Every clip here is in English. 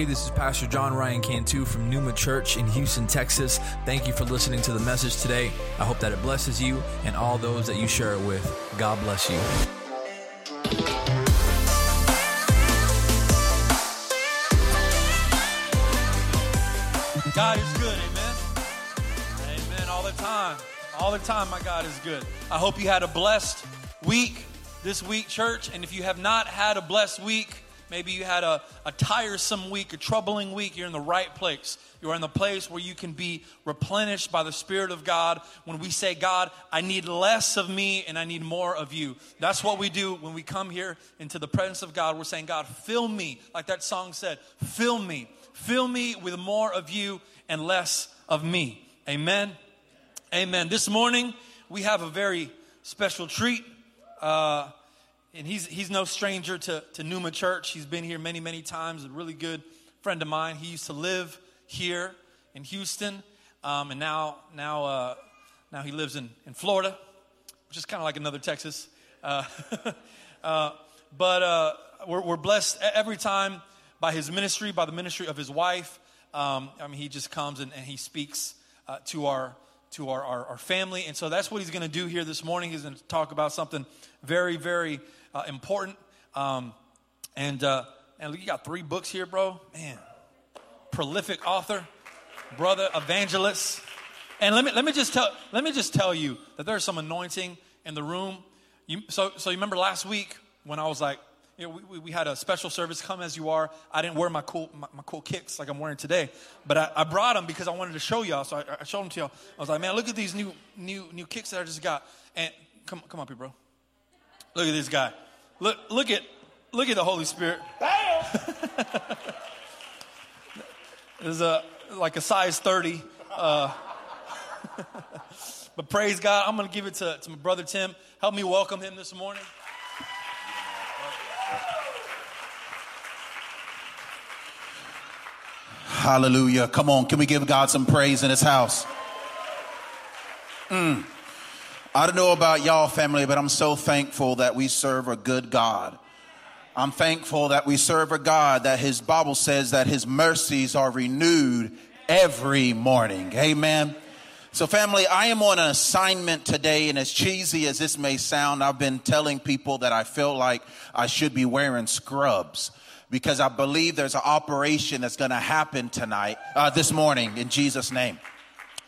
Hey, this is Pastor John Ryan Cantu from Numa Church in Houston, Texas. Thank you for listening to the message today. I hope that it blesses you and all those that you share it with. God bless you. God is good, amen. Amen. All the time. All the time, my God is good. I hope you had a blessed week this week, church. And if you have not had a blessed week, Maybe you had a, a tiresome week, a troubling week. You're in the right place. You are in the place where you can be replenished by the Spirit of God. When we say, God, I need less of me and I need more of you. That's what we do when we come here into the presence of God. We're saying, God, fill me, like that song said, fill me. Fill me with more of you and less of me. Amen. Amen. This morning, we have a very special treat. Uh, and he's, he's no stranger to, to Numa Church. He's been here many, many times. A really good friend of mine. He used to live here in Houston, um, and now, now, uh, now he lives in, in Florida, which is kind of like another Texas. Uh, uh, but uh, we're, we're blessed every time by his ministry, by the ministry of his wife. Um, I mean, he just comes and, and he speaks uh, to our to our, our, our, family. And so that's what he's going to do here this morning. He's going to talk about something very, very uh, important. Um, and, uh, and you got three books here, bro. Man, prolific author, brother, evangelist. And let me, let me, just, tell, let me just tell you that there's some anointing in the room. You, so, so you remember last week when I was like, you know, we, we, had a special service, come as you are. I didn't wear my cool, my, my cool kicks like I'm wearing today, but I, I, brought them because I wanted to show y'all. So I, I, showed them to y'all. I was like, man, look at these new, new, new kicks that I just got. And come, come up here, bro. Look at this guy. Look, look at, look at the Holy Spirit. There's a like a size 30. Uh, but praise God, I'm going to give it to, to my brother Tim. Help me welcome him this morning. Hallelujah. Come on, can we give God some praise in his house? Mm. I don't know about y'all, family, but I'm so thankful that we serve a good God. I'm thankful that we serve a God that his Bible says that his mercies are renewed every morning. Amen. So, family, I am on an assignment today, and as cheesy as this may sound, I've been telling people that I feel like I should be wearing scrubs because I believe there's an operation that's going to happen tonight, uh, this morning, in Jesus' name.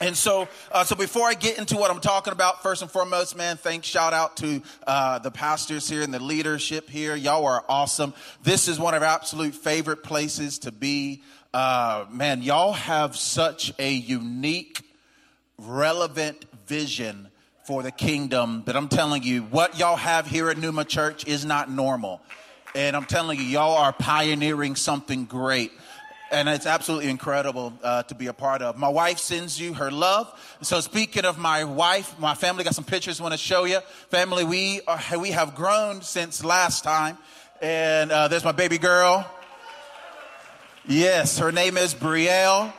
And so, uh, so before I get into what I'm talking about, first and foremost, man, thanks, shout out to uh, the pastors here and the leadership here. Y'all are awesome. This is one of our absolute favorite places to be. Uh, man, y'all have such a unique, relevant vision for the kingdom But I'm telling you, what y'all have here at Numa Church is not normal. And I'm telling you, y'all are pioneering something great and it's absolutely incredible uh, to be a part of. My wife sends you her love. So speaking of my wife, my family got some pictures I want to show you. Family, we are, we have grown since last time, and uh, there's my baby girl. Yes, her name is Brielle.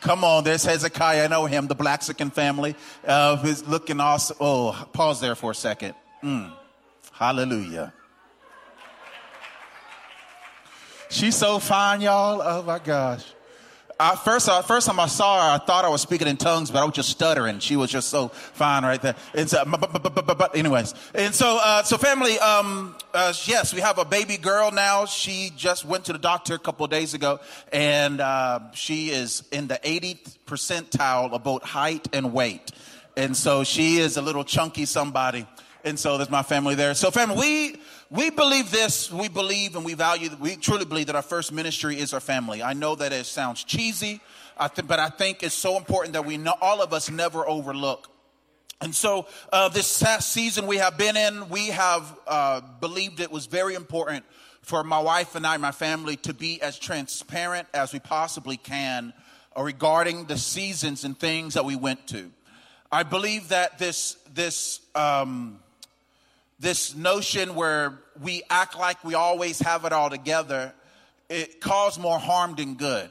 Come on, there's Hezekiah. I know him, the Blaxican family. Uh, who's looking awesome. Oh, pause there for a second. Mm. Hallelujah. She's so fine, y'all. Oh my gosh. I, first, uh, first time I saw her, I thought I was speaking in tongues, but I was just stuttering. She was just so fine right there. And so, but, but, but. anyways, and so, uh, so family, um, uh, yes, we have a baby girl now. She just went to the doctor a couple days ago, and uh, she is in the 80th percentile of both height and weight. And so she is a little chunky somebody. And so there's my family there. So family, we we believe this. We believe and we value. We truly believe that our first ministry is our family. I know that it sounds cheesy, I th- but I think it's so important that we know all of us never overlook. And so, uh, this season we have been in, we have uh, believed it was very important for my wife and I, my family, to be as transparent as we possibly can regarding the seasons and things that we went to. I believe that this this um, this notion where we act like we always have it all together, it caused more harm than good.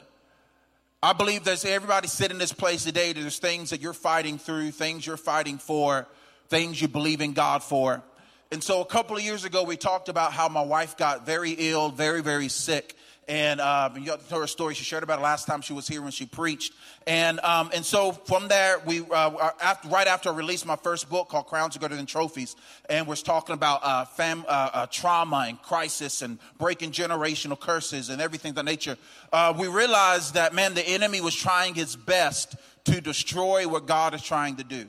I believe there's everybody sitting in this place today, there's things that you're fighting through, things you're fighting for, things you believe in God for. And so a couple of years ago, we talked about how my wife got very ill, very, very sick. And um, you told her a story. She shared about it last time she was here when she preached. And um, and so from there, we uh, after, right after I released my first book called Crowns Are Greater Than Trophies, and we're talking about uh, fam, uh, uh, trauma and crisis and breaking generational curses and everything that nature. Uh, we realized that man, the enemy was trying his best to destroy what God is trying to do.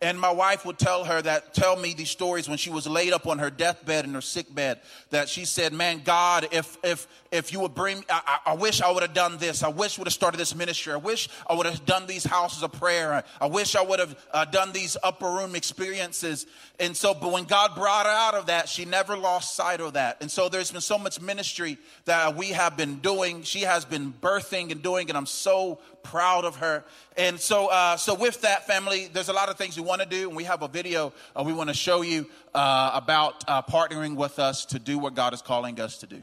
And my wife would tell her that, tell me these stories when she was laid up on her deathbed in her sick bed, that she said, man, God, if, if, if you would bring, I, I wish I would have done this. I wish I would have started this ministry. I wish I would have done these houses of prayer. I, I wish I would have uh, done these upper room experiences. And so, but when God brought her out of that, she never lost sight of that. And so there's been so much ministry that we have been doing. She has been birthing and doing, and I'm so proud of her. And so, uh, so with that family, there's a lot of things we want to do, and we have a video uh, we want to show you uh, about uh, partnering with us to do what God is calling us to do.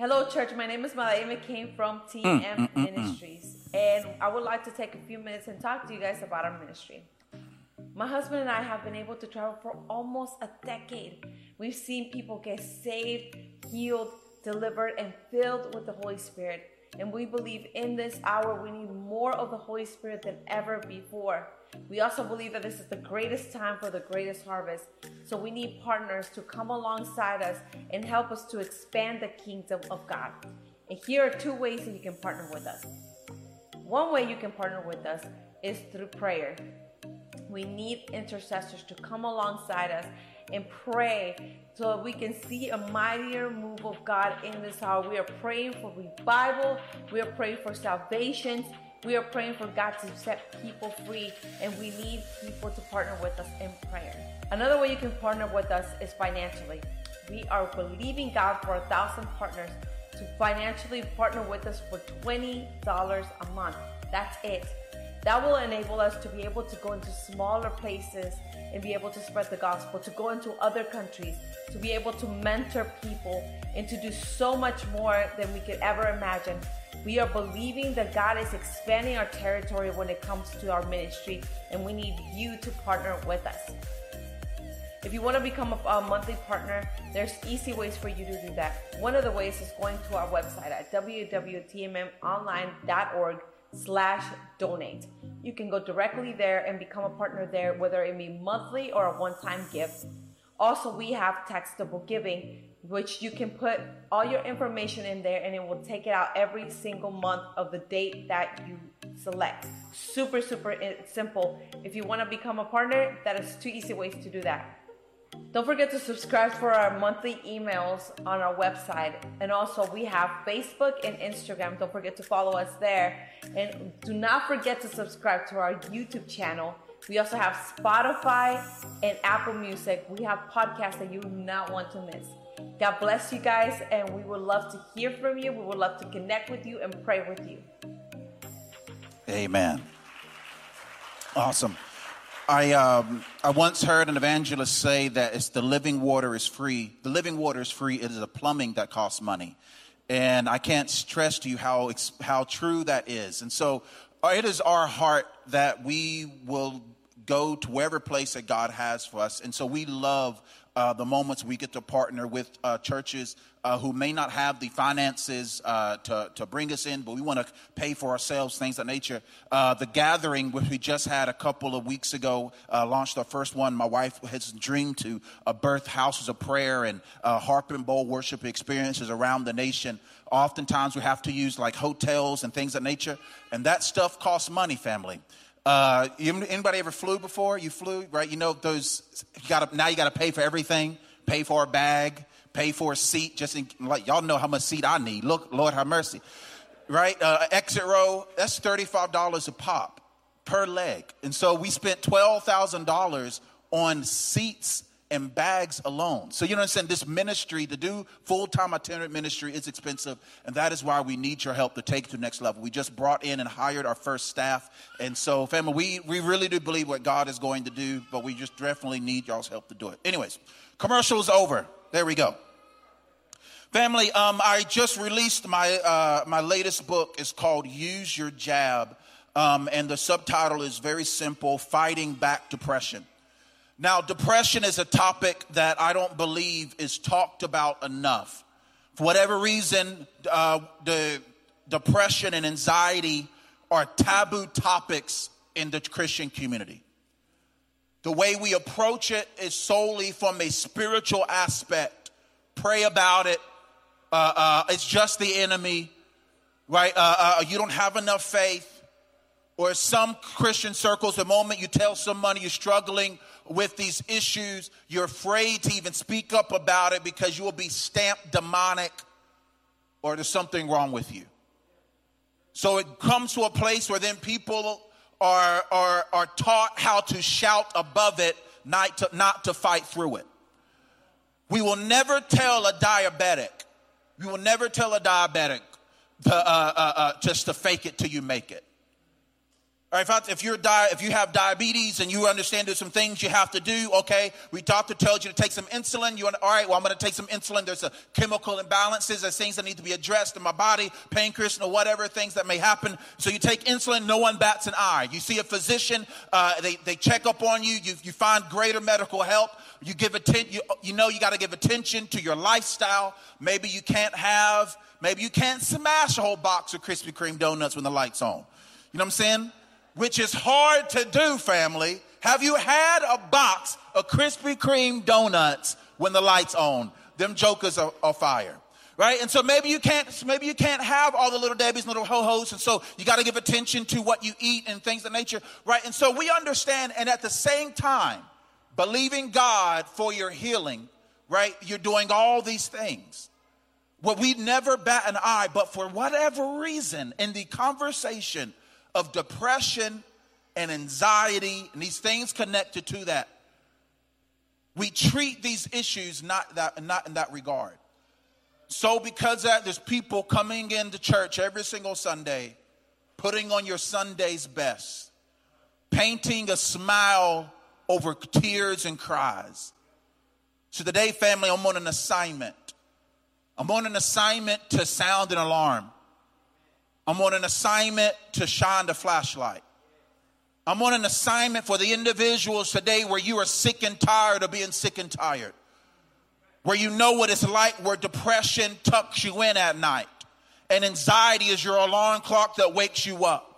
Hello, church. My name is Malaima came from TM mm, mm, mm, mm, Ministries, and I would like to take a few minutes and talk to you guys about our ministry. My husband and I have been able to travel for almost a decade. We've seen people get saved, healed, delivered, and filled with the Holy Spirit. And we believe in this hour we need more of the Holy Spirit than ever before. We also believe that this is the greatest time for the greatest harvest. So we need partners to come alongside us and help us to expand the kingdom of God. And here are two ways that you can partner with us. One way you can partner with us is through prayer. We need intercessors to come alongside us and pray so that we can see a mightier move of God in this hour. We are praying for revival, we are praying for salvations. We are praying for God to set people free, and we need people to partner with us in prayer. Another way you can partner with us is financially. We are believing God for a thousand partners to financially partner with us for $20 a month. That's it. That will enable us to be able to go into smaller places and be able to spread the gospel, to go into other countries, to be able to mentor people, and to do so much more than we could ever imagine. We are believing that God is expanding our territory when it comes to our ministry, and we need you to partner with us. If you want to become a, monthly partner, there's easy ways for you to do that. One of the ways is going to our website at www.tmmonline.org slash donate. You can go directly there and become a partner there, whether it be monthly or a one-time gift. Also, we have taxable giving, which you can put all your information in there and it will take it out every single month of the date that you select. Super, super eh, simple. If you want to become a partner, that is two easy ways to do that. Don't forget to subscribe for our monthly emails on our website. And also, we have Facebook and Instagram. Don't forget to follow us there. And do not forget to subscribe to our YouTube channel. We also have Spotify and Apple Music. We have podcasts that you do not want to miss. God bless you guys, and we would love to hear from you. We would love to connect with you and pray with you. Amen. Awesome. I, um, I once heard an evangelist say that it's the living water is free. The living water is free. It is the plumbing that costs money. And I can't stress to you how, how true that is. And so uh, it is our heart that we will go to wherever place that God has for us. And so we love uh, the moments we get to partner with uh, churches uh, who may not have the finances uh, to, to bring us in, but we want to pay for ourselves, things of nature. Uh, the gathering, which we just had a couple of weeks ago, uh, launched our first one. My wife has dreamed to birth houses of prayer and harp and bowl worship experiences around the nation. Oftentimes we have to use like hotels and things of nature, and that stuff costs money, family. Uh, anybody ever flew before? You flew, right? You know those. You got now. You got to pay for everything. Pay for a bag. Pay for a seat. Just in, like y'all know how much seat I need. Look, Lord have mercy. Right? Uh, exit row. That's thirty five dollars a pop per leg. And so we spent twelve thousand dollars on seats and bags alone. So you know what I'm saying? This ministry, to do full-time itinerant ministry is expensive, and that is why we need your help to take it to the next level. We just brought in and hired our first staff. And so, family, we, we really do believe what God is going to do, but we just definitely need y'all's help to do it. Anyways, commercial's over. There we go. Family, um, I just released my, uh, my latest book. It's called Use Your Jab. Um, and the subtitle is very simple Fighting Back Depression. Now, depression is a topic that I don't believe is talked about enough. For whatever reason, uh, the depression and anxiety are taboo topics in the Christian community. The way we approach it is solely from a spiritual aspect. Pray about it. Uh, uh, it's just the enemy, right? Uh, uh you don't have enough faith. Or some Christian circles, the moment you tell somebody you're struggling with these issues, you're afraid to even speak up about it because you will be stamped demonic or there's something wrong with you. So it comes to a place where then people are, are, are taught how to shout above it, not to, not to fight through it. We will never tell a diabetic, we will never tell a diabetic uh, uh, uh, just to fake it till you make it. Right, if, if, you're di- if you have diabetes and you understand there's some things you have to do, okay, we doctor tells you to take some insulin. You want, all right? Well, I'm going to take some insulin. There's a chemical imbalances. There's things that need to be addressed in my body, pancreas, or whatever things that may happen. So you take insulin. No one bats an eye. You see a physician. Uh, they they check up on you. You you find greater medical help. You give attention. You, you know you got to give attention to your lifestyle. Maybe you can't have. Maybe you can't smash a whole box of Krispy Kreme donuts when the lights on. You know what I'm saying? Which is hard to do, family. Have you had a box of Krispy Kreme donuts when the lights on? Them jokers are, are fire. Right? And so maybe you can't, maybe you can't have all the little Debbie's, and little ho-hos. And so you got to give attention to what you eat and things of nature. Right? And so we understand. And at the same time, believing God for your healing, right? You're doing all these things. What we never bat an eye, but for whatever reason in the conversation of depression and anxiety and these things connected to that. We treat these issues not, that, not in that regard. So, because that, there's people coming into church every single Sunday, putting on your Sunday's best, painting a smile over tears and cries. So, today, family, I'm on an assignment. I'm on an assignment to sound an alarm. I'm on an assignment to shine the flashlight. I'm on an assignment for the individuals today where you are sick and tired of being sick and tired. Where you know what it's like where depression tucks you in at night. And anxiety is your alarm clock that wakes you up.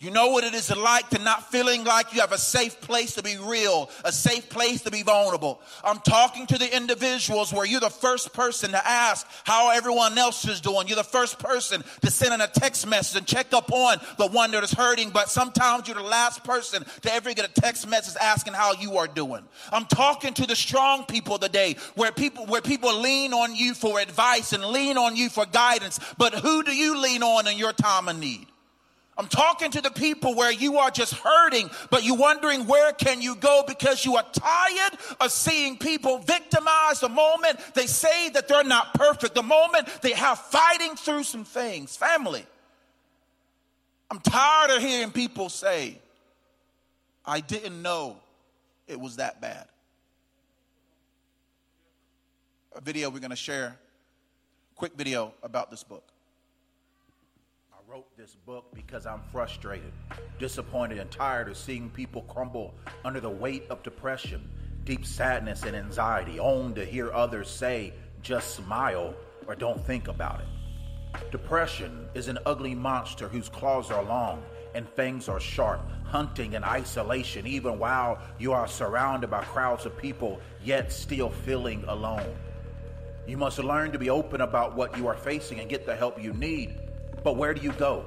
You know what it is like to not feeling like you have a safe place to be real, a safe place to be vulnerable. I'm talking to the individuals where you're the first person to ask how everyone else is doing. You're the first person to send in a text message and check up on the one that is hurting, but sometimes you're the last person to ever get a text message asking how you are doing. I'm talking to the strong people today where people, where people lean on you for advice and lean on you for guidance, but who do you lean on in your time of need? I'm talking to the people where you are just hurting, but you're wondering where can you go because you are tired of seeing people victimized the moment they say that they're not perfect, the moment they have fighting through some things. Family, I'm tired of hearing people say, I didn't know it was that bad. A video we're going to share, quick video about this book wrote this book because I'm frustrated, disappointed, and tired of seeing people crumble under the weight of depression, deep sadness, and anxiety, only to hear others say, just smile or don't think about it. Depression is an ugly monster whose claws are long and fangs are sharp, hunting in isolation, even while you are surrounded by crowds of people, yet still feeling alone. You must learn to be open about what you are facing and get the help you need but where do you go?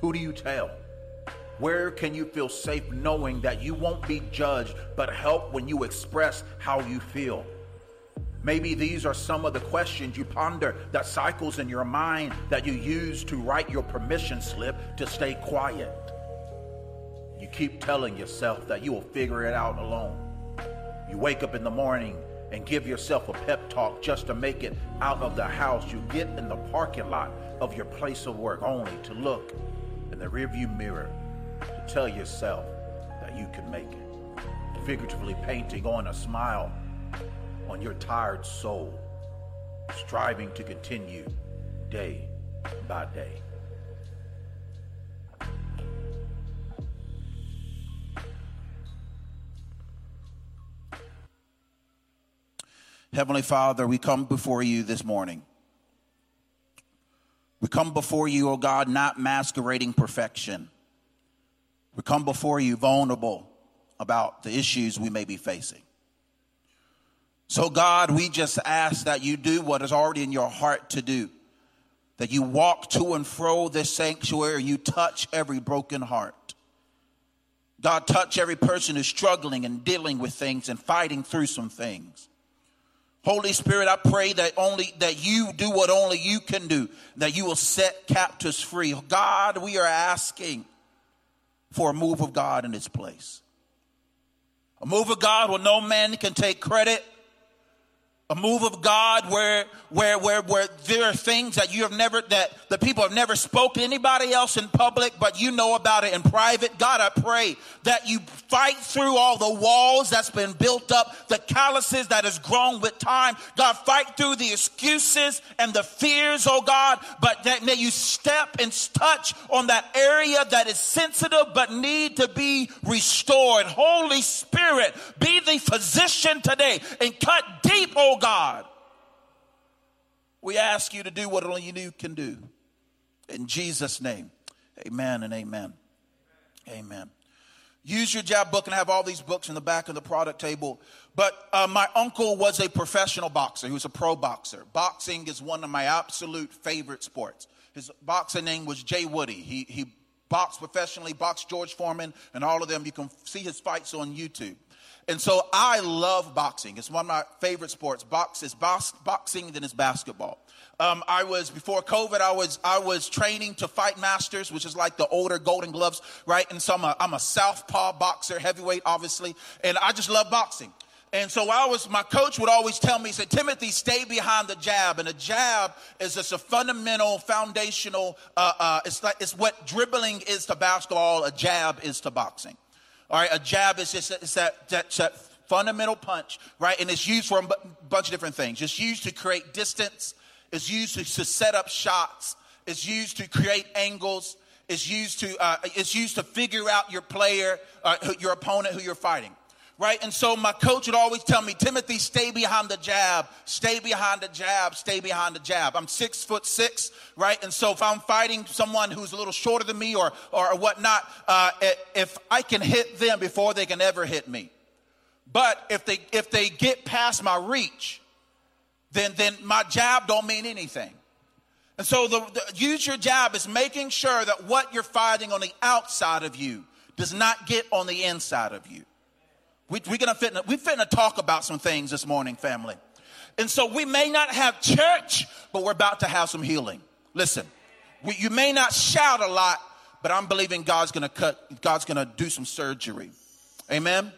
Who do you tell? Where can you feel safe knowing that you won't be judged, but help when you express how you feel? Maybe these are some of the questions you ponder that cycles in your mind that you use to write your permission slip to stay quiet. You keep telling yourself that you will figure it out alone. You wake up in the morning and give yourself a pep talk just to make it out of the house. You get in the parking lot of your place of work only to look in the rearview mirror to tell yourself that you can make it. Figuratively painting on a smile on your tired soul, striving to continue day by day. Heavenly Father, we come before you this morning. We come before you, O oh God, not masquerading perfection. We come before you vulnerable about the issues we may be facing. So, God, we just ask that you do what is already in your heart to do, that you walk to and fro this sanctuary, you touch every broken heart. God, touch every person who's struggling and dealing with things and fighting through some things. Holy Spirit, I pray that only that you do what only you can do, that you will set captives free. God, we are asking for a move of God in this place. A move of God where no man can take credit a move of God where, where, where, where there are things that you have never, that the people have never spoke to anybody else in public, but you know about it in private. God, I pray that you fight through all the walls that's been built up, the calluses that has grown with time. God, fight through the excuses and the fears, oh God, but that may you step and touch on that area that is sensitive but need to be restored. Holy Spirit, be the physician today and cut deep, oh God. We ask you to do what only you can do. In Jesus' name, amen and amen. Amen. Use your jab book and have all these books in the back of the product table. But uh, my uncle was a professional boxer. He was a pro boxer. Boxing is one of my absolute favorite sports. His boxing name was Jay Woody. He, he boxed professionally, boxed George Foreman, and all of them. You can see his fights on YouTube. And so I love boxing. It's one of my favorite sports. Box is box, boxing, then it's basketball. Um, I was before COVID. I was I was training to fight masters, which is like the older Golden Gloves, right? And so I'm a, I'm a southpaw boxer, heavyweight, obviously, and I just love boxing. And so I was, my coach would always tell me, he said, Timothy, stay behind the jab. And a jab is just a fundamental, foundational, uh, uh, it's like, it's what dribbling is to basketball, a jab is to boxing. All right, a jab is just it's that, that, that fundamental punch, right? And it's used for a bunch of different things. It's used to create distance. It's used to, to set up shots. It's used to create angles. It's used to uh, it's used to figure out your player, uh, your opponent, who you're fighting right? And so my coach would always tell me, Timothy, stay behind the jab, stay behind the jab, stay behind the jab. I'm six foot six, right? And so if I'm fighting someone who's a little shorter than me or, or whatnot, uh, if I can hit them before they can ever hit me. But if they, if they get past my reach, then, then my jab don't mean anything. And so the, the, use your jab is making sure that what you're fighting on the outside of you does not get on the inside of you. We, we're gonna fit, We're finna talk about some things this morning, family. And so we may not have church, but we're about to have some healing. Listen, we, you may not shout a lot, but I'm believing God's gonna cut, God's gonna do some surgery. Amen.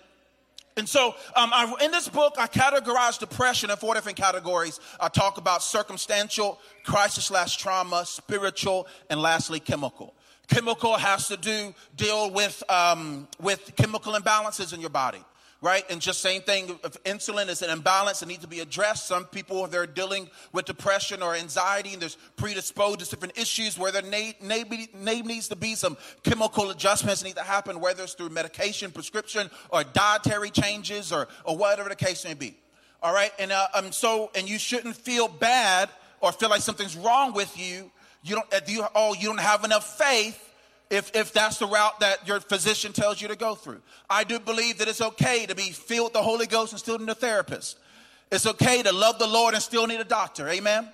And so, um, I, in this book, I categorize depression in four different categories. I talk about circumstantial, crisis slash trauma, spiritual, and lastly, chemical. Chemical has to do deal with um, with chemical imbalances in your body right? And just same thing, if insulin is an imbalance that needs to be addressed. Some people, they're dealing with depression or anxiety and there's predisposed to different issues where there may, needs to be some chemical adjustments need to happen, whether it's through medication, prescription, or dietary changes or, or whatever the case may be. All right. And, uh, um, so, and you shouldn't feel bad or feel like something's wrong with you. You don't, you, oh, you don't have enough faith if, if that's the route that your physician tells you to go through. I do believe that it's okay to be filled with the Holy Ghost and still need a therapist. It's okay to love the Lord and still need a doctor. Amen.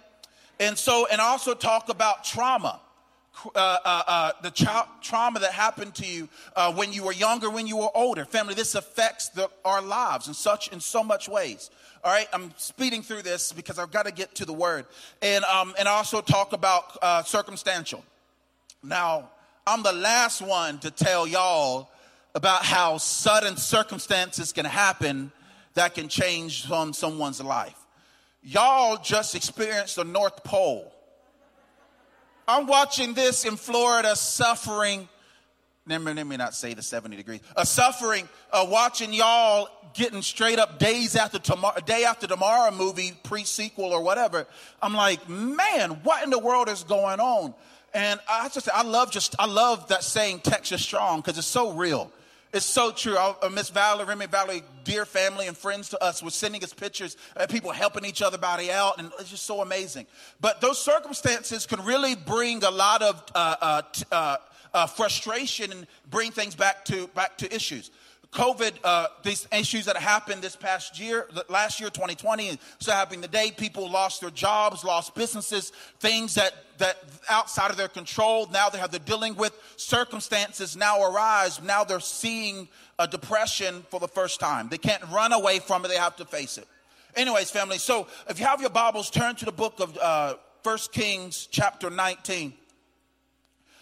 And so, and also talk about trauma. Uh, uh, uh, the tra- trauma that happened to you uh, when you were younger, when you were older. Family, this affects the, our lives in such in so much ways. All right, I'm speeding through this because I've got to get to the word, and um, and also talk about uh, circumstantial. Now, I'm the last one to tell y'all about how sudden circumstances can happen that can change from someone's life. Y'all just experienced the North Pole. I'm watching this in Florida suffering. Let me, let me not say the 70 degrees. A suffering, uh, watching y'all getting straight up days after tomorrow, day after tomorrow movie, pre sequel or whatever. I'm like, man, what in the world is going on? And I just I love just I love that saying Texas strong because it's so real. It's so true. Uh, Miss Valerie, Remy Valerie, dear family and friends to us, was sending us pictures of people helping each other body out, and it's just so amazing. But those circumstances can really bring a lot of uh, uh, uh, uh, frustration and bring things back to back to issues. COVID, uh, these issues that happened this past year, last year, 2020, and so happening today, people lost their jobs, lost businesses, things that, that outside of their control. Now they have they're dealing with circumstances now arise. Now they're seeing a depression for the first time. They can't run away from it. They have to face it. Anyways, family, so if you have your Bibles, turn to the book of uh, 1 Kings chapter 19.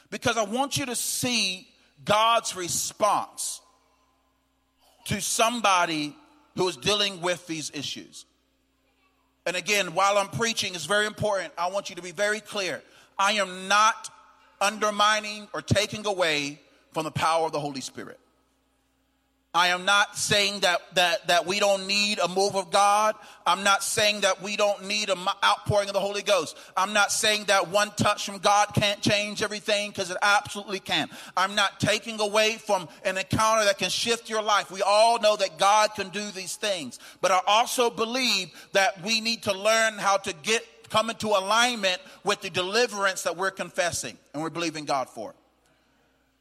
Because I want you to see God's response to somebody who is dealing with these issues. And again, while I'm preaching, it's very important. I want you to be very clear. I am not undermining or taking away from the power of the Holy Spirit. I am not saying that, that, that we don't need a move of God. I'm not saying that we don't need an outpouring of the Holy Ghost. I'm not saying that one touch from God can't change everything because it absolutely can. I'm not taking away from an encounter that can shift your life. We all know that God can do these things. But I also believe that we need to learn how to get come into alignment with the deliverance that we're confessing and we're believing God for.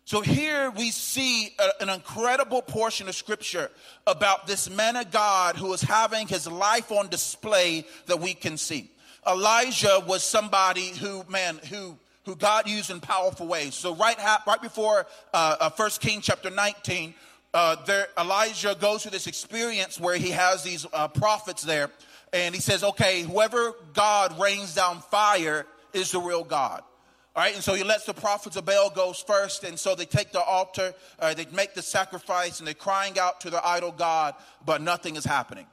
So here we see a, an incredible portion of scripture about this man of God who is having his life on display that we can see. Elijah was somebody who, man, who who God used in powerful ways. So right right before uh, uh, First King chapter 19, uh, there Elijah goes through this experience where he has these uh, prophets there, and he says, "Okay, whoever God rains down fire is the real God." All right, and so he lets the prophets of Baal go first, and so they take the altar, uh, they make the sacrifice, and they're crying out to their idol God, but nothing is happening.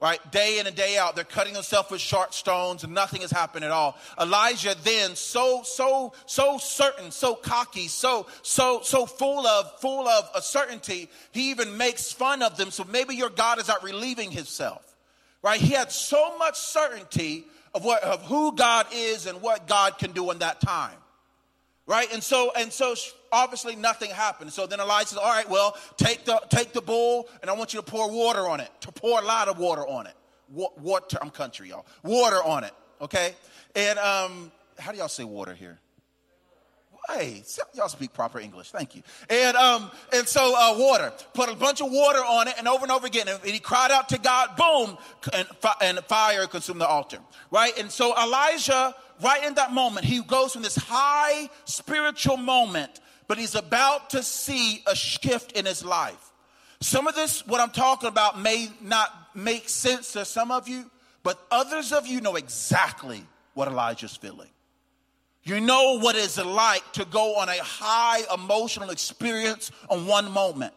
Right, day in and day out, they're cutting themselves with sharp stones, and nothing has happened at all. Elijah then, so so so certain, so cocky, so so so full of full of a certainty, he even makes fun of them. So maybe your God is not relieving himself. Right, he had so much certainty of what of who God is and what God can do in that time right? And so, and so obviously nothing happened. So then Elijah says, all right, well, take the, take the bowl and I want you to pour water on it, to pour a lot of water on it. water, I'm country, y'all. Water on it, okay? And um, how do y'all say water here? Hey, y'all speak proper English. Thank you. And um, and so uh, water. Put a bunch of water on it, and over and over again. And he cried out to God. Boom, and, and fire consumed the altar. Right. And so Elijah right in that moment, he goes from this high spiritual moment, but he's about to see a shift in his life. Some of this, what I'm talking about, may not make sense to some of you, but others of you know exactly what Elijah's feeling. You know what it's like to go on a high emotional experience on one moment,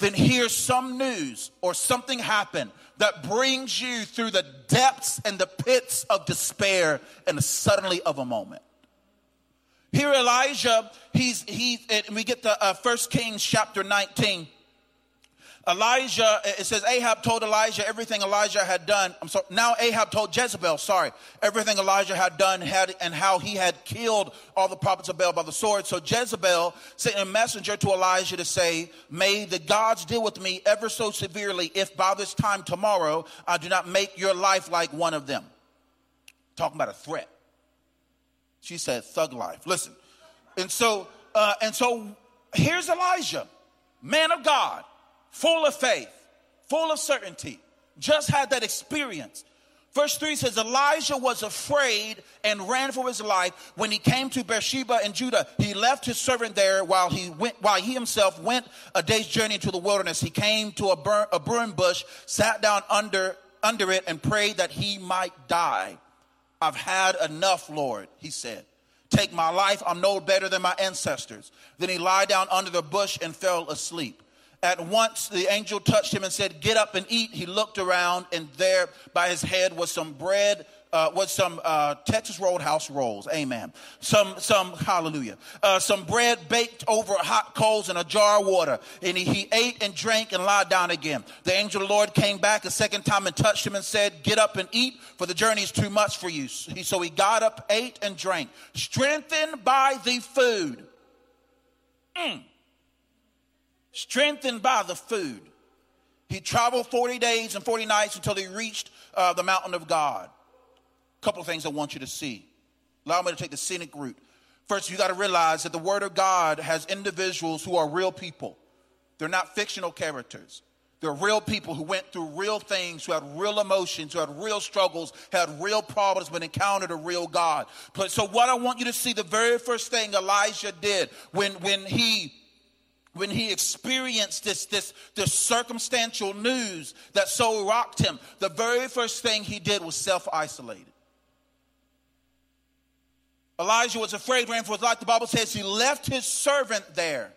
then hear some news or something happen that brings you through the depths and the pits of despair in a suddenly of a moment. Here, Elijah, he's, he, and we get the uh, First Kings chapter 19. Elijah, it says Ahab told Elijah everything Elijah had done. I'm sorry, now Ahab told Jezebel, sorry, everything Elijah had done had, and how he had killed all the prophets of Baal by the sword. So Jezebel sent a messenger to Elijah to say, May the gods deal with me ever so severely if by this time tomorrow I do not make your life like one of them. Talking about a threat. She said, thug life. Listen. And so, uh, and so here's Elijah, man of God full of faith, full of certainty, just had that experience. Verse 3 says Elijah was afraid and ran for his life when he came to Beersheba in Judah. He left his servant there while he went while he himself went a day's journey into the wilderness. He came to a burn, a burn bush, sat down under under it and prayed that he might die. I've had enough, Lord, he said. Take my life. I'm no better than my ancestors. Then he lied down under the bush and fell asleep. At once the angel touched him and said, Get up and eat. He looked around, and there by his head was some bread. Uh, was some uh, Texas Roadhouse rolls, amen. Some, some, hallelujah. Uh, some bread baked over hot coals in a jar of water. And he, he ate and drank and lied down again. The angel of the Lord came back a second time and touched him and said, Get up and eat, for the journey is too much for you. He, so he got up, ate, and drank, strengthened by the food. Mm. Strengthened by the food. He traveled 40 days and 40 nights until he reached uh, the mountain of God. A couple of things I want you to see. Allow me to take the scenic route. First, you got to realize that the Word of God has individuals who are real people. They're not fictional characters. They're real people who went through real things, who had real emotions, who had real struggles, had real problems, but encountered a real God. So what I want you to see, the very first thing Elijah did when, when he when he experienced this, this, this circumstantial news that so rocked him, the very first thing he did was self isolated. Elijah was afraid, ran for his life. The Bible says he left his servant there.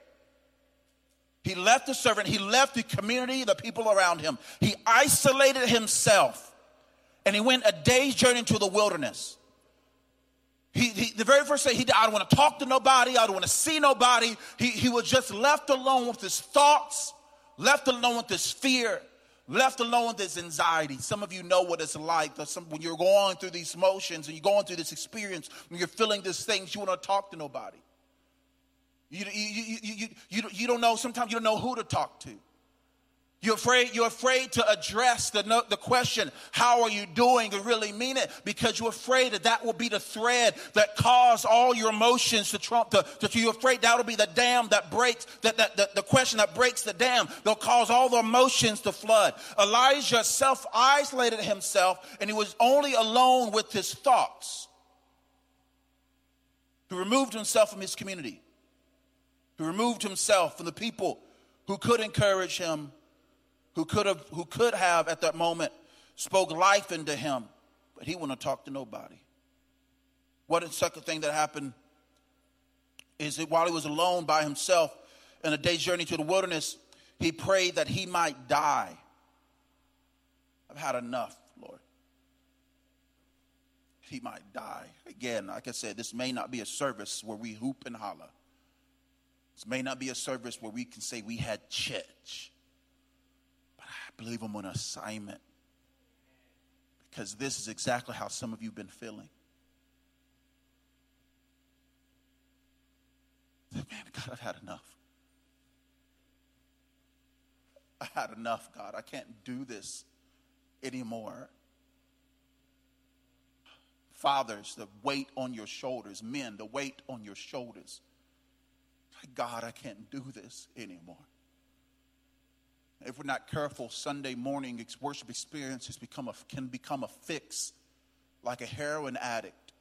He left the servant, he left the community, the people around him. He isolated himself and he went a day's journey into the wilderness. He, he, the very first day, he, did, I don't want to talk to nobody. I don't want to see nobody. He, he was just left alone with his thoughts, left alone with his fear, left alone with his anxiety. Some of you know what it's like uh, some, when you're going through these motions and you're going through this experience, when you're feeling these things, you want to talk to nobody. You, you, you, you, you, you don't know, sometimes you don't know who to talk to. You're afraid, you're afraid to address the, the question, how are you doing, and really mean it because you're afraid that that will be the thread that cause all your emotions to trump. To, to, you're afraid that'll be the dam that breaks, that, that, that, the question that breaks the dam. They'll cause all the emotions to flood. Elijah self isolated himself and he was only alone with his thoughts. He removed himself from his community. He removed himself from the people who could encourage him who could have, who could have at that moment spoke life into him, but he wouldn't talk to nobody. What a second thing that happened is that while he was alone by himself in a day's journey to the wilderness, he prayed that he might die. I've had enough, Lord. He might die. Again, like I said, this may not be a service where we hoop and holler. This may not be a service where we can say we had church believe I'm on assignment because this is exactly how some of you have been feeling. Man, God, I've had enough. I had enough, God. I can't do this anymore. Fathers, the weight on your shoulders. Men, the weight on your shoulders. God, I can't do this anymore if we're not careful, Sunday morning worship experiences become a, can become a fix, like a heroin addict,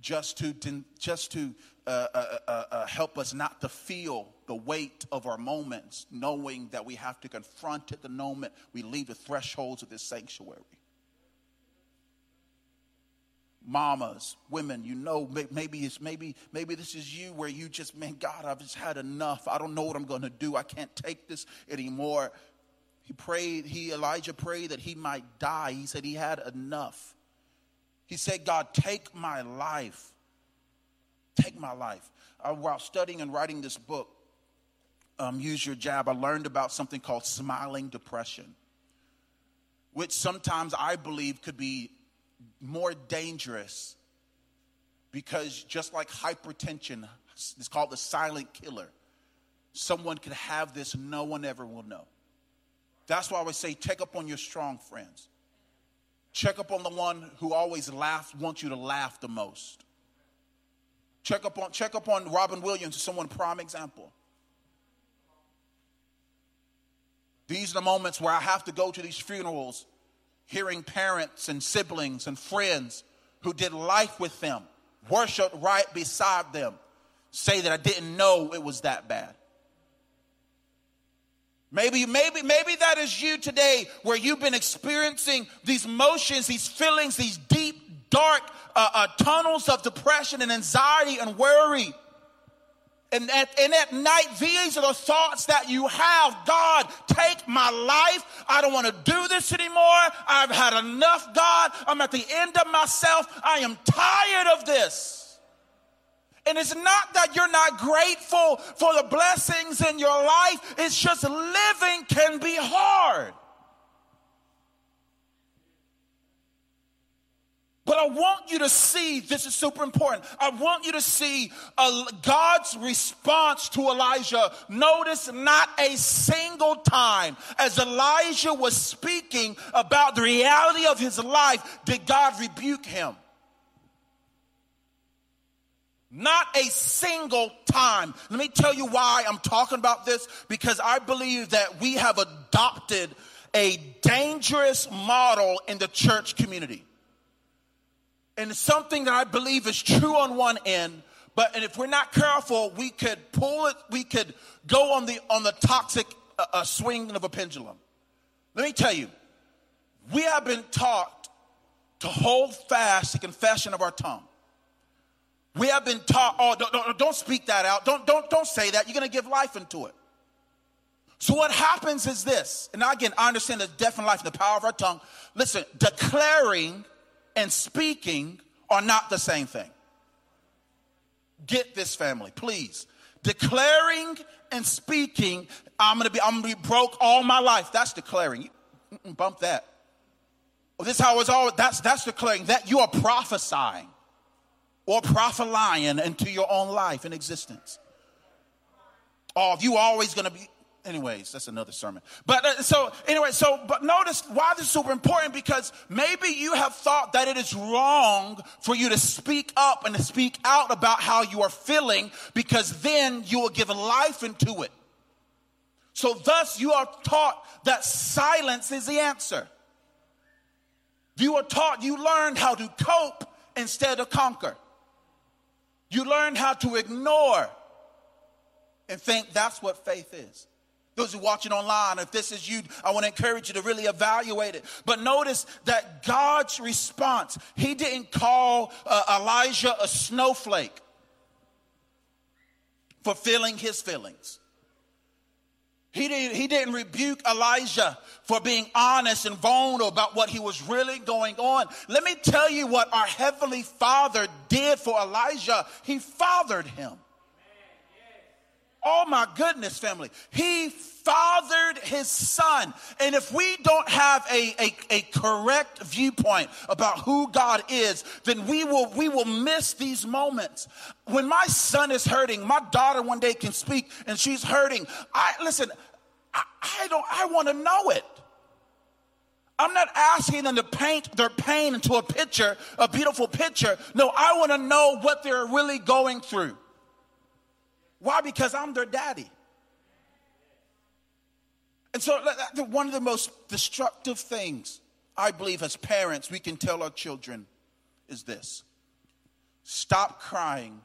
just to, just to uh, uh, uh, uh, help us not to feel the weight of our moments, knowing that we have to confront it the moment we leave the thresholds of this sanctuary mamas, women, you know, maybe it's maybe maybe this is you where you just, man, God, I've just had enough. I don't know what I'm going to do. I can't take this anymore. He prayed, he Elijah prayed that he might die. He said he had enough. He said, God, take my life. Take my life. Uh, while studying and writing this book, um, Use Your Jab, I learned about something called smiling depression, which sometimes I believe could be more dangerous because just like hypertension is called the silent killer, someone could have this, no one ever will know. That's why I would say, check up on your strong friends. Check up on the one who always laughs, wants you to laugh the most. Check up on, check up on Robin Williams, someone prime example. These are the moments where I have to go to these funerals hearing parents and siblings and friends who did life with them, worshiped right beside them, say that I didn't know it was that bad. Maybe, maybe, maybe that is you today where you've been experiencing these motions, these feelings, these deep, dark uh, uh, tunnels of depression and anxiety and worry. And at, and at night, these are the thoughts that you have. God, take my life. I don't want to do this anymore. I've had enough, God. I'm at the end of myself. I am tired of this. And it's not that you're not grateful for the blessings in your life. It's just living can be hard. But I want you to see, this is super important. I want you to see uh, God's response to Elijah. Notice not a single time as Elijah was speaking about the reality of his life did God rebuke him. Not a single time. Let me tell you why I'm talking about this because I believe that we have adopted a dangerous model in the church community and something that I believe is true on one end, but and if we're not careful, we could pull it, we could go on the on the toxic uh, uh, swing of a pendulum. Let me tell you, we have been taught to hold fast the confession of our tongue. We have been taught, oh, don't, don't, don't speak that out. Don't, don't, don't say that. You're going to give life into it. So what happens is this, and again, I understand the death and life the power of our tongue. Listen, declaring and speaking are not the same thing. Get this family, please. Declaring and speaking, I'm gonna be, I'm gonna be broke all my life. That's declaring. Bump that. Well, this is how it's all. That's that's declaring that you are prophesying or prophesying into your own life and existence. Or if you always gonna be anyways, that's another sermon. But uh, so anyway, so but notice why this is super important because maybe you have thought that it is wrong for you to speak up and to speak out about how you are feeling because then you will give life into it. So thus you are taught that silence is the answer. You are taught, you learned how to cope instead of conquer. You learned how to ignore and think that's what faith is. Those who are watching online, if this is you, I want to encourage you to really evaluate it. But notice that God's response, He didn't call uh, Elijah a snowflake for feeling his feelings. He didn't, he didn't rebuke Elijah for being honest and vulnerable about what he was really going on. Let me tell you what our Heavenly Father did for Elijah. He fathered him. Oh my goodness, family. He fathered his son. And if we don't have a, a, a, correct viewpoint about who God is, then we will, we will miss these moments. When my son is hurting, my daughter one day can speak and she's hurting. I listen, I, I don't, I want to know it. I'm not asking them to paint their pain into a picture, a beautiful picture. No, I want to know what they're really going through. Why? Because I'm their daddy. And so, one of the most destructive things I believe as parents we can tell our children is this stop crying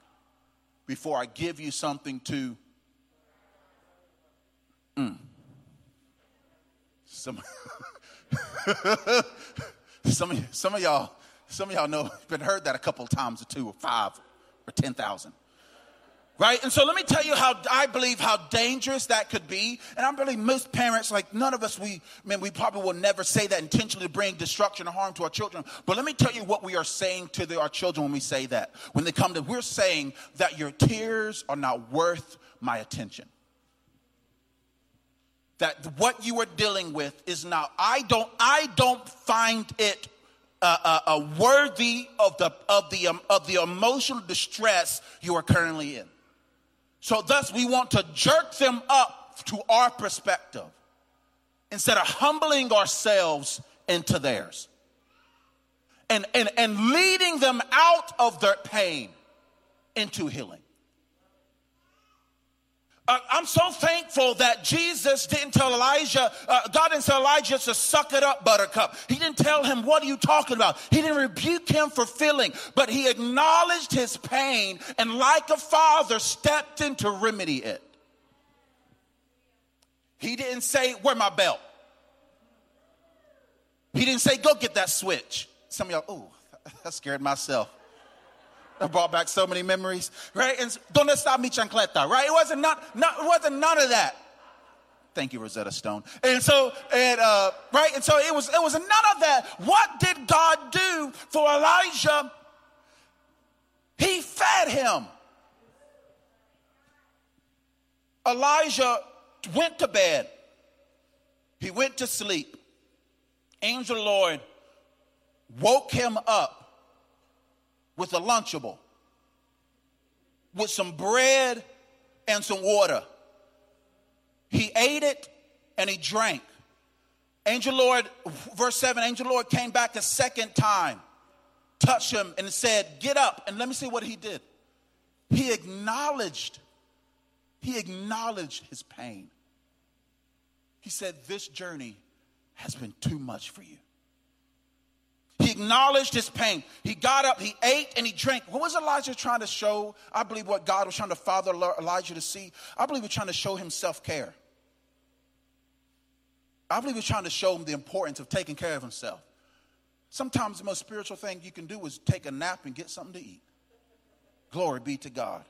before I give you something to. Mm. Some, some, some of y'all, some of y'all know, been heard that a couple times or two or five or ten thousand. Right? And so let me tell you how I believe how dangerous that could be. And I believe most parents, like none of us, we, I mean, we probably will never say that intentionally to bring destruction or harm to our children. But let me tell you what we are saying to the, our children when we say that. When they come to, we're saying that your tears are not worth my attention. That what you are dealing with is now, I don't, I don't find it uh, uh, uh, worthy of the, of, the, um, of the emotional distress you are currently in. So, thus, we want to jerk them up to our perspective instead of humbling ourselves into theirs and, and, and leading them out of their pain into healing. Uh, I'm so thankful that Jesus didn't tell Elijah, uh, God didn't tell Elijah to suck it up, buttercup. He didn't tell him, What are you talking about? He didn't rebuke him for feeling, but he acknowledged his pain and, like a father, stepped in to remedy it. He didn't say, Where my belt? He didn't say, Go get that switch. Some of y'all, oh, that scared myself. That brought back so many memories, right? And don't stop me chancleta, right? It wasn't not, not it wasn't none of that. Thank you, Rosetta Stone. And so, and uh, right, and so it was it was none of that. What did God do for Elijah? He fed him. Elijah went to bed. He went to sleep. Angel Lord woke him up with a Lunchable, with some bread and some water. He ate it and he drank. Angel Lord, verse 7, Angel Lord came back a second time, touched him, and said, Get up. And let me see what he did. He acknowledged, he acknowledged his pain. He said, This journey has been too much for you. He acknowledged his pain. He got up, he ate, and he drank. What was Elijah trying to show? I believe what God was trying to father Elijah to see. I believe he was trying to show him self care. I believe he's trying to show him the importance of taking care of himself. Sometimes the most spiritual thing you can do is take a nap and get something to eat. Glory be to God.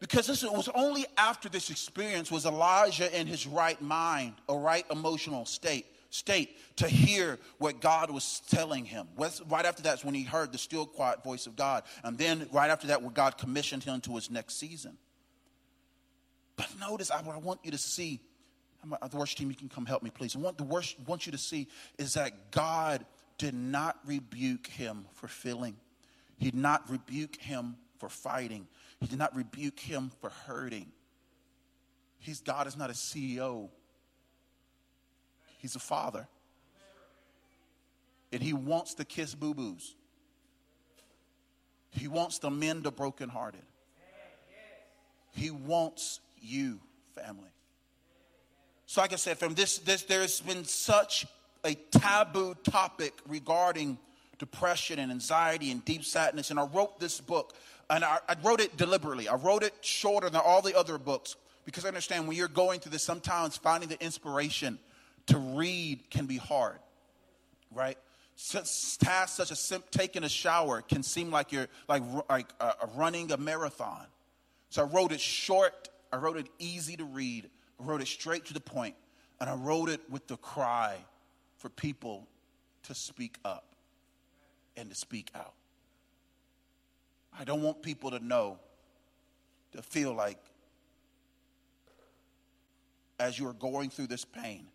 Because this was only after this experience was Elijah in his right mind, a right emotional state, state to hear what God was telling him. Right after that's when he heard the still quiet voice of God. And then right after that, where God commissioned him to his next season. But notice, I, want you to see the worship team, you can come help me, please. I want the worst want you to see is that God did not rebuke him for feeling. He did not rebuke him for fighting. He did not rebuke him for hurting. He's God is not a CEO. He's a father. And he wants to kiss boo-boos. He wants to mend the brokenhearted. He wants you, family. So, like I said, from this, this there's been such a taboo topic regarding depression and anxiety and deep sadness. And I wrote this book, and I, I wrote it deliberately. I wrote it shorter than all the other books because I understand when you're going through this, sometimes finding the inspiration to read can be hard, right? Tasks such as taking a shower can seem like you're like, like uh, running a marathon. So I wrote it short, I wrote it easy to read, I wrote it straight to the point, and I wrote it with the cry for people to speak up and to speak out. I don't want people to know, to feel like as you are going through this pain,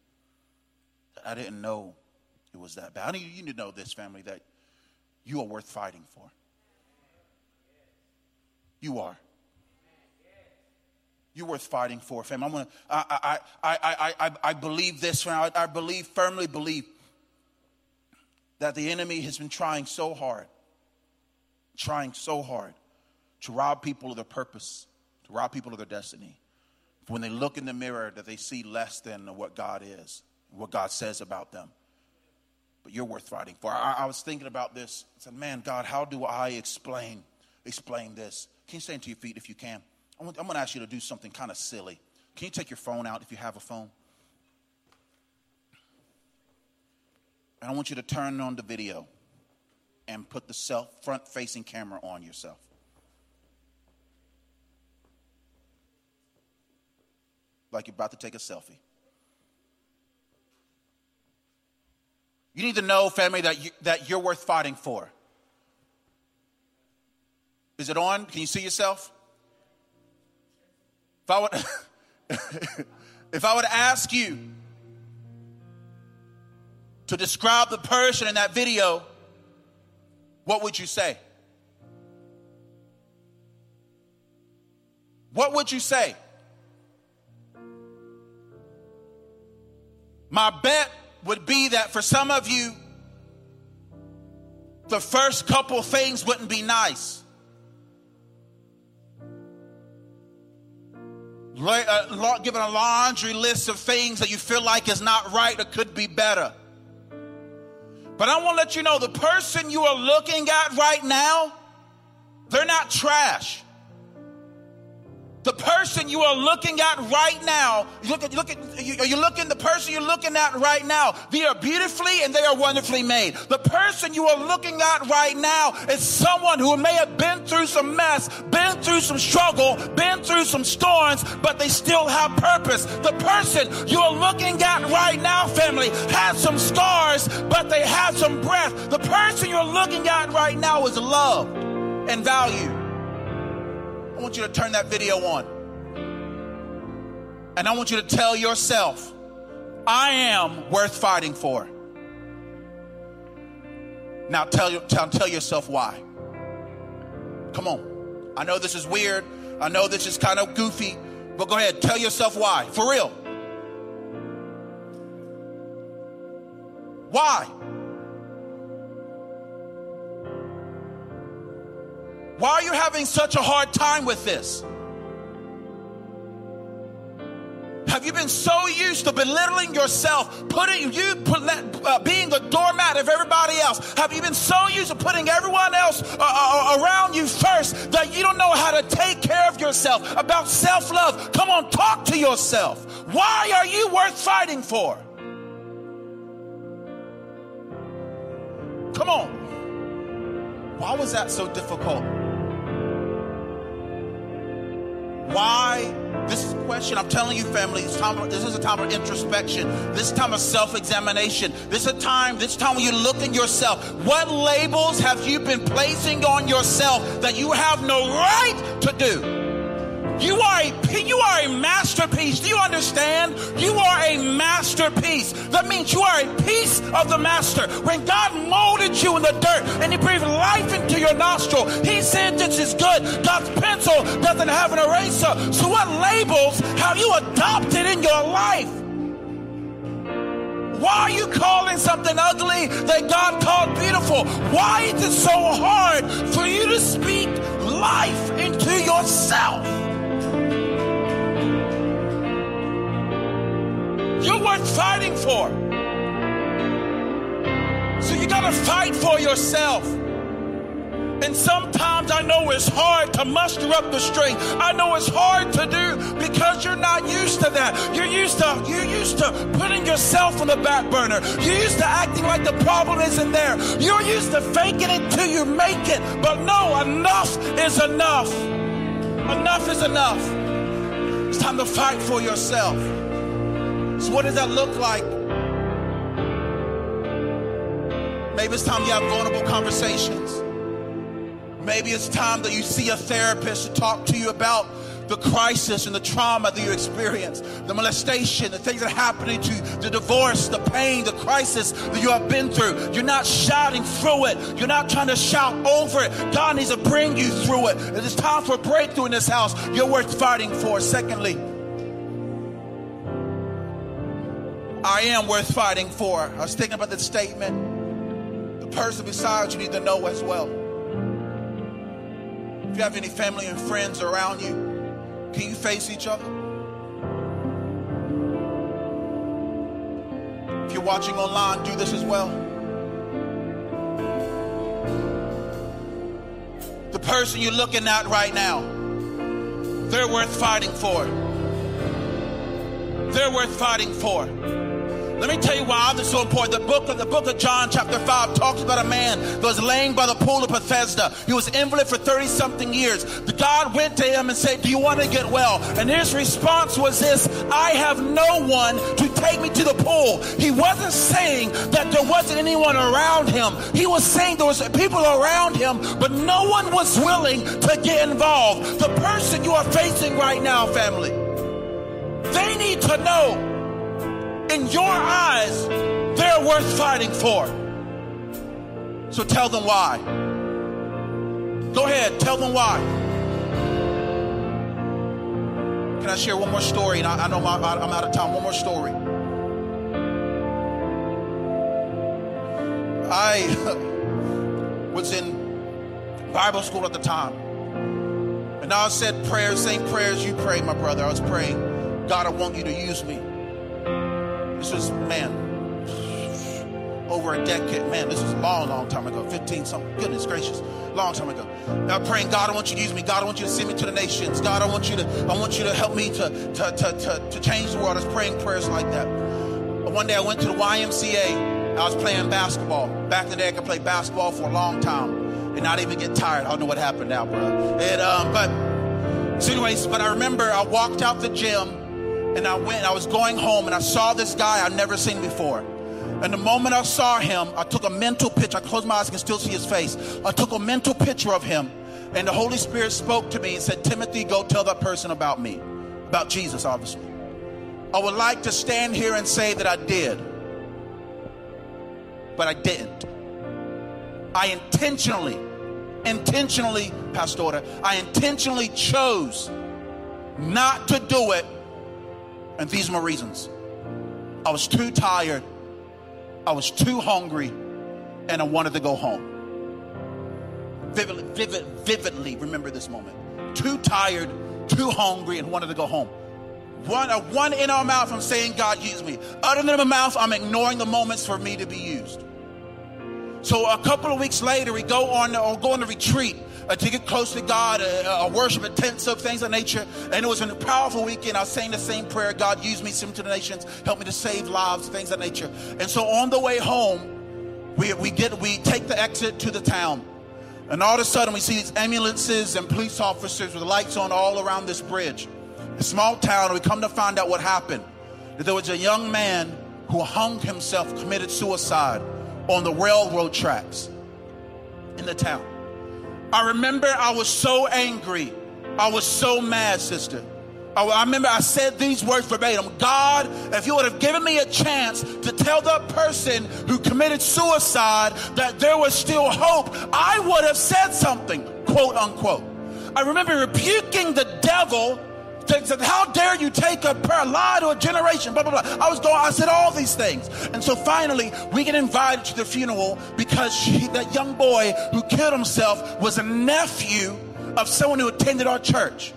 I didn't know it was that bad. I need you to know this, family, that you are worth fighting for. You are. You're worth fighting for, fam. I'm gonna, I, I, I, I, I believe this, fam. I, I believe, firmly believe that the enemy has been trying so hard, trying so hard to rob people of their purpose, to rob people of their destiny. When they look in the mirror, that they see less than what God is, what God says about them. But you're worth fighting for. I, I was thinking about this. I said, man, God, how do I explain explain this? Can you stand to your feet if you can? I'm going to ask you to do something kind of silly. Can you take your phone out if you have a phone? And I want you to turn on the video and put the self front facing camera on yourself. Like you're about to take a selfie. You need to know, family, that, you, that you're worth fighting for. Is it on? Can you see yourself? If I would, if I would ask you to describe the person in that video, what would you say? What would you say? My bet would be that for some of you, the first couple things wouldn't be nice. uh, given a laundry list of things that you feel like is not right or could be better. But I want to let you know the person you are looking at right now, they're not trash. The person you are looking at right now, you look at, look at, you, are you looking, the person you're looking at right now, they are beautifully and they are wonderfully made. The person you are looking at right now is someone who may have been through some mess, been through some struggle, been through some storms, but they still have purpose. The person you are looking at right now, family, has some scars, but they have some breath. The person you're looking at right now is loved and valued. I want you to turn that video on. And I want you to tell yourself, I am worth fighting for. Now tell, tell, tell yourself why. Come on. I know this is weird. I know this is kind of goofy, but go ahead. Tell yourself why. For real. Why? Why are you having such a hard time with this? Have you been so used to belittling yourself, putting you uh, being the doormat of everybody else? Have you been so used to putting everyone else uh, uh, uh, around you first that you don't know how to take care of yourself? About self love, come on, talk to yourself. Why are you worth fighting for? Come on. Why was that so difficult? Why? This is a question I'm telling you, family. This, time, this is a time of introspection. This time of self-examination. This is a time. This time when you look at yourself. What labels have you been placing on yourself that you have no right to do? You are a you are a masterpiece. Do you understand? You are a masterpiece. That means you are a piece of the master. When God molded you in the dirt and He breathed life into your nostril, He said this is good. God's pencil doesn't have an eraser. So what labels have you adopted in your life? Why are you calling something ugly that God called beautiful? Why is it so hard for you to speak life into yourself? You're worth fighting for. So you got to fight for yourself. And sometimes I know it's hard to muster up the strength. I know it's hard to do because you're not used to that. You're used to you're used to putting yourself on the back burner. You're used to acting like the problem isn't there. You're used to faking it till you make it. But no, enough is enough. Enough is enough. It's time to fight for yourself. So, what does that look like? Maybe it's time you have vulnerable conversations. Maybe it's time that you see a therapist to talk to you about the crisis and the trauma that you experience, the molestation, the things that are happening to you, the divorce, the pain, the crisis that you have been through. You're not shouting through it. You're not trying to shout over it. God needs to bring you through it. It is time for a breakthrough in this house. You're worth fighting for. Secondly, I am worth fighting for. I was thinking about that statement. The person beside you need to know as well. If you have any family and friends around you, can you face each other? If you're watching online, do this as well. The person you're looking at right now, they're worth fighting for. They're worth fighting for. Let me tell you why this is so important. The book of the book of John, chapter 5, talks about a man that was laying by the pool of Bethesda. He was invalid for 30 something years. God went to him and said, Do you want to get well? And his response was this I have no one to take me to the pool. He wasn't saying that there wasn't anyone around him. He was saying there was people around him, but no one was willing to get involved. The person you are facing right now, family, they need to know in your eyes, they're worth fighting for. So tell them why. Go ahead, tell them why. Can I share one more story? And I, I know my, I'm out of time. One more story. I was in Bible school at the time. And I said prayers, same prayers you pray, my brother. I was praying, God, I want you to use me. This was, man, over a decade. Man, this was a long, long time ago. 15 something. Goodness gracious. Long time ago. Now praying, God, I want you to use me. God, I want you to send me to the nations. God, I want you to, I want you to help me to, to, to, to, to change the world. I was praying prayers like that. But one day I went to the YMCA. I was playing basketball. Back in the day, I could play basketball for a long time and not even get tired. I don't know what happened now, bro. And, um, but, so anyways, but I remember I walked out the gym and I went, I was going home and I saw this guy I'd never seen before. And the moment I saw him, I took a mental picture. I closed my eyes, can still see his face. I took a mental picture of him. And the Holy Spirit spoke to me and said, Timothy, go tell that person about me, about Jesus, obviously. I would like to stand here and say that I did, but I didn't. I intentionally intentionally, Pastora, I intentionally chose not to do it. And these are my reasons. I was too tired, I was too hungry, and I wanted to go home. Vividly, vivid, vividly remember this moment. Too tired, too hungry, and wanted to go home. One, one in our mouth, I'm saying, God, use me. Other than my mouth, I'm ignoring the moments for me to be used. So a couple of weeks later, we go on go on a retreat uh, to get close to God, uh, uh, worship intensive things of nature. And it was a powerful weekend. I was saying the same prayer: God, use me, send to the nations, help me to save lives, things of nature. And so on the way home, we we get we take the exit to the town. And all of a sudden, we see these ambulances and police officers with lights on all around this bridge. A small town, we come to find out what happened. That there was a young man who hung himself, committed suicide on the railroad tracks in the town. I remember I was so angry. I was so mad, sister. I remember I said these words verbatim God, if you would have given me a chance to tell that person who committed suicide that there was still hope, I would have said something, quote unquote. I remember rebuking the devil. Said, How dare you take a prayer, lie to a generation, blah, blah, blah. I was going, I said all these things. And so finally, we get invited to the funeral because she, that young boy who killed himself was a nephew of someone who attended our church.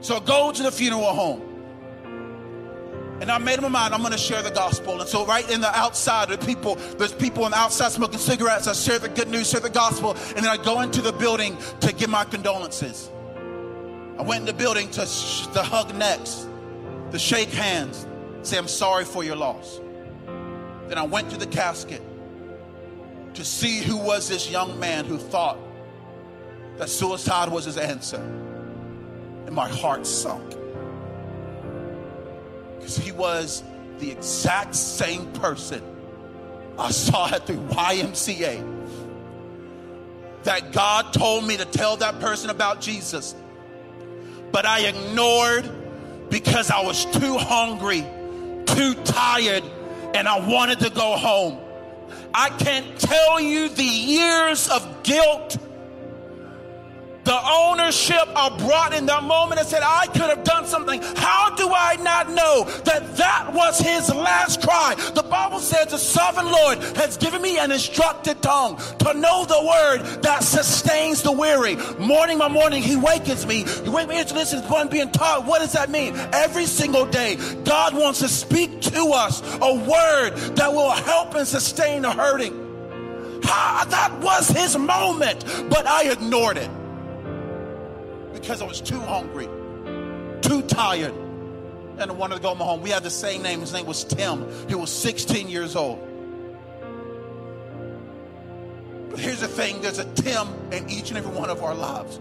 So go to the funeral home. And I made up my mind, I'm going to share the gospel. And so, right in the outside, the people, there's people on the outside smoking cigarettes. I share the good news, share the gospel. And then I go into the building to give my condolences. I went in the building to, sh- to hug necks, to shake hands, say, I'm sorry for your loss. Then I went to the casket to see who was this young man who thought that suicide was his answer and my heart sunk. Because he was the exact same person I saw at the YMCA. That God told me to tell that person about Jesus, but I ignored because I was too hungry, too tired, and I wanted to go home. I can't tell you the years of guilt the ownership I brought in that moment and said, I could have done something. How do I not know that that was his last cry? The Bible says the sovereign Lord has given me an instructed tongue to know the word that sustains the weary. Morning by morning, he wakens me. He wakes me to listen to one being taught. What does that mean? Every single day, God wants to speak to us a word that will help and sustain the hurting. That was his moment, but I ignored it because I was too hungry, too tired, and I wanted to go home. We had the same name. His name was Tim. He was 16 years old. But here's the thing there's a Tim in each and every one of our lives.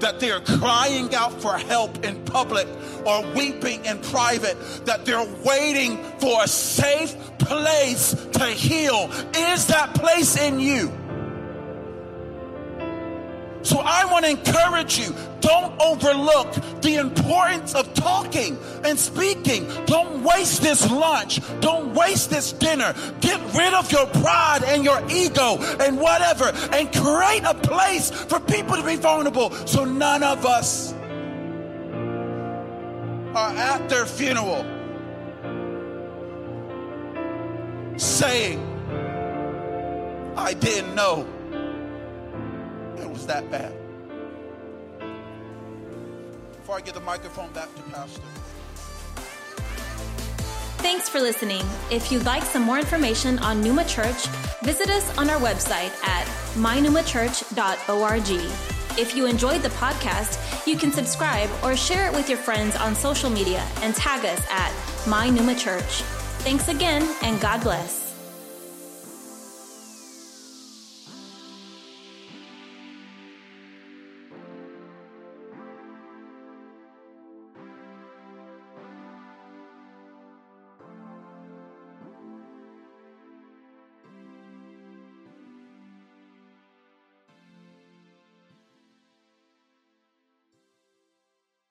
That they're crying out for help in public or weeping in private, that they're waiting for a safe place to heal. Is that place in you? So I want to encourage you don't overlook the importance of talking and speaking. Don't waste this lunch. Don't waste this dinner. Get rid of your pride and your ego and whatever and create a place for people to be vulnerable so none of us are at their funeral saying, I didn't know was that bad. Before I give the microphone back to Pastor. Thanks for listening. If you'd like some more information on Numa Church, visit us on our website at mynumachurch.org. If you enjoyed the podcast, you can subscribe or share it with your friends on social media and tag us at mynumachurch. Thanks again, and God bless.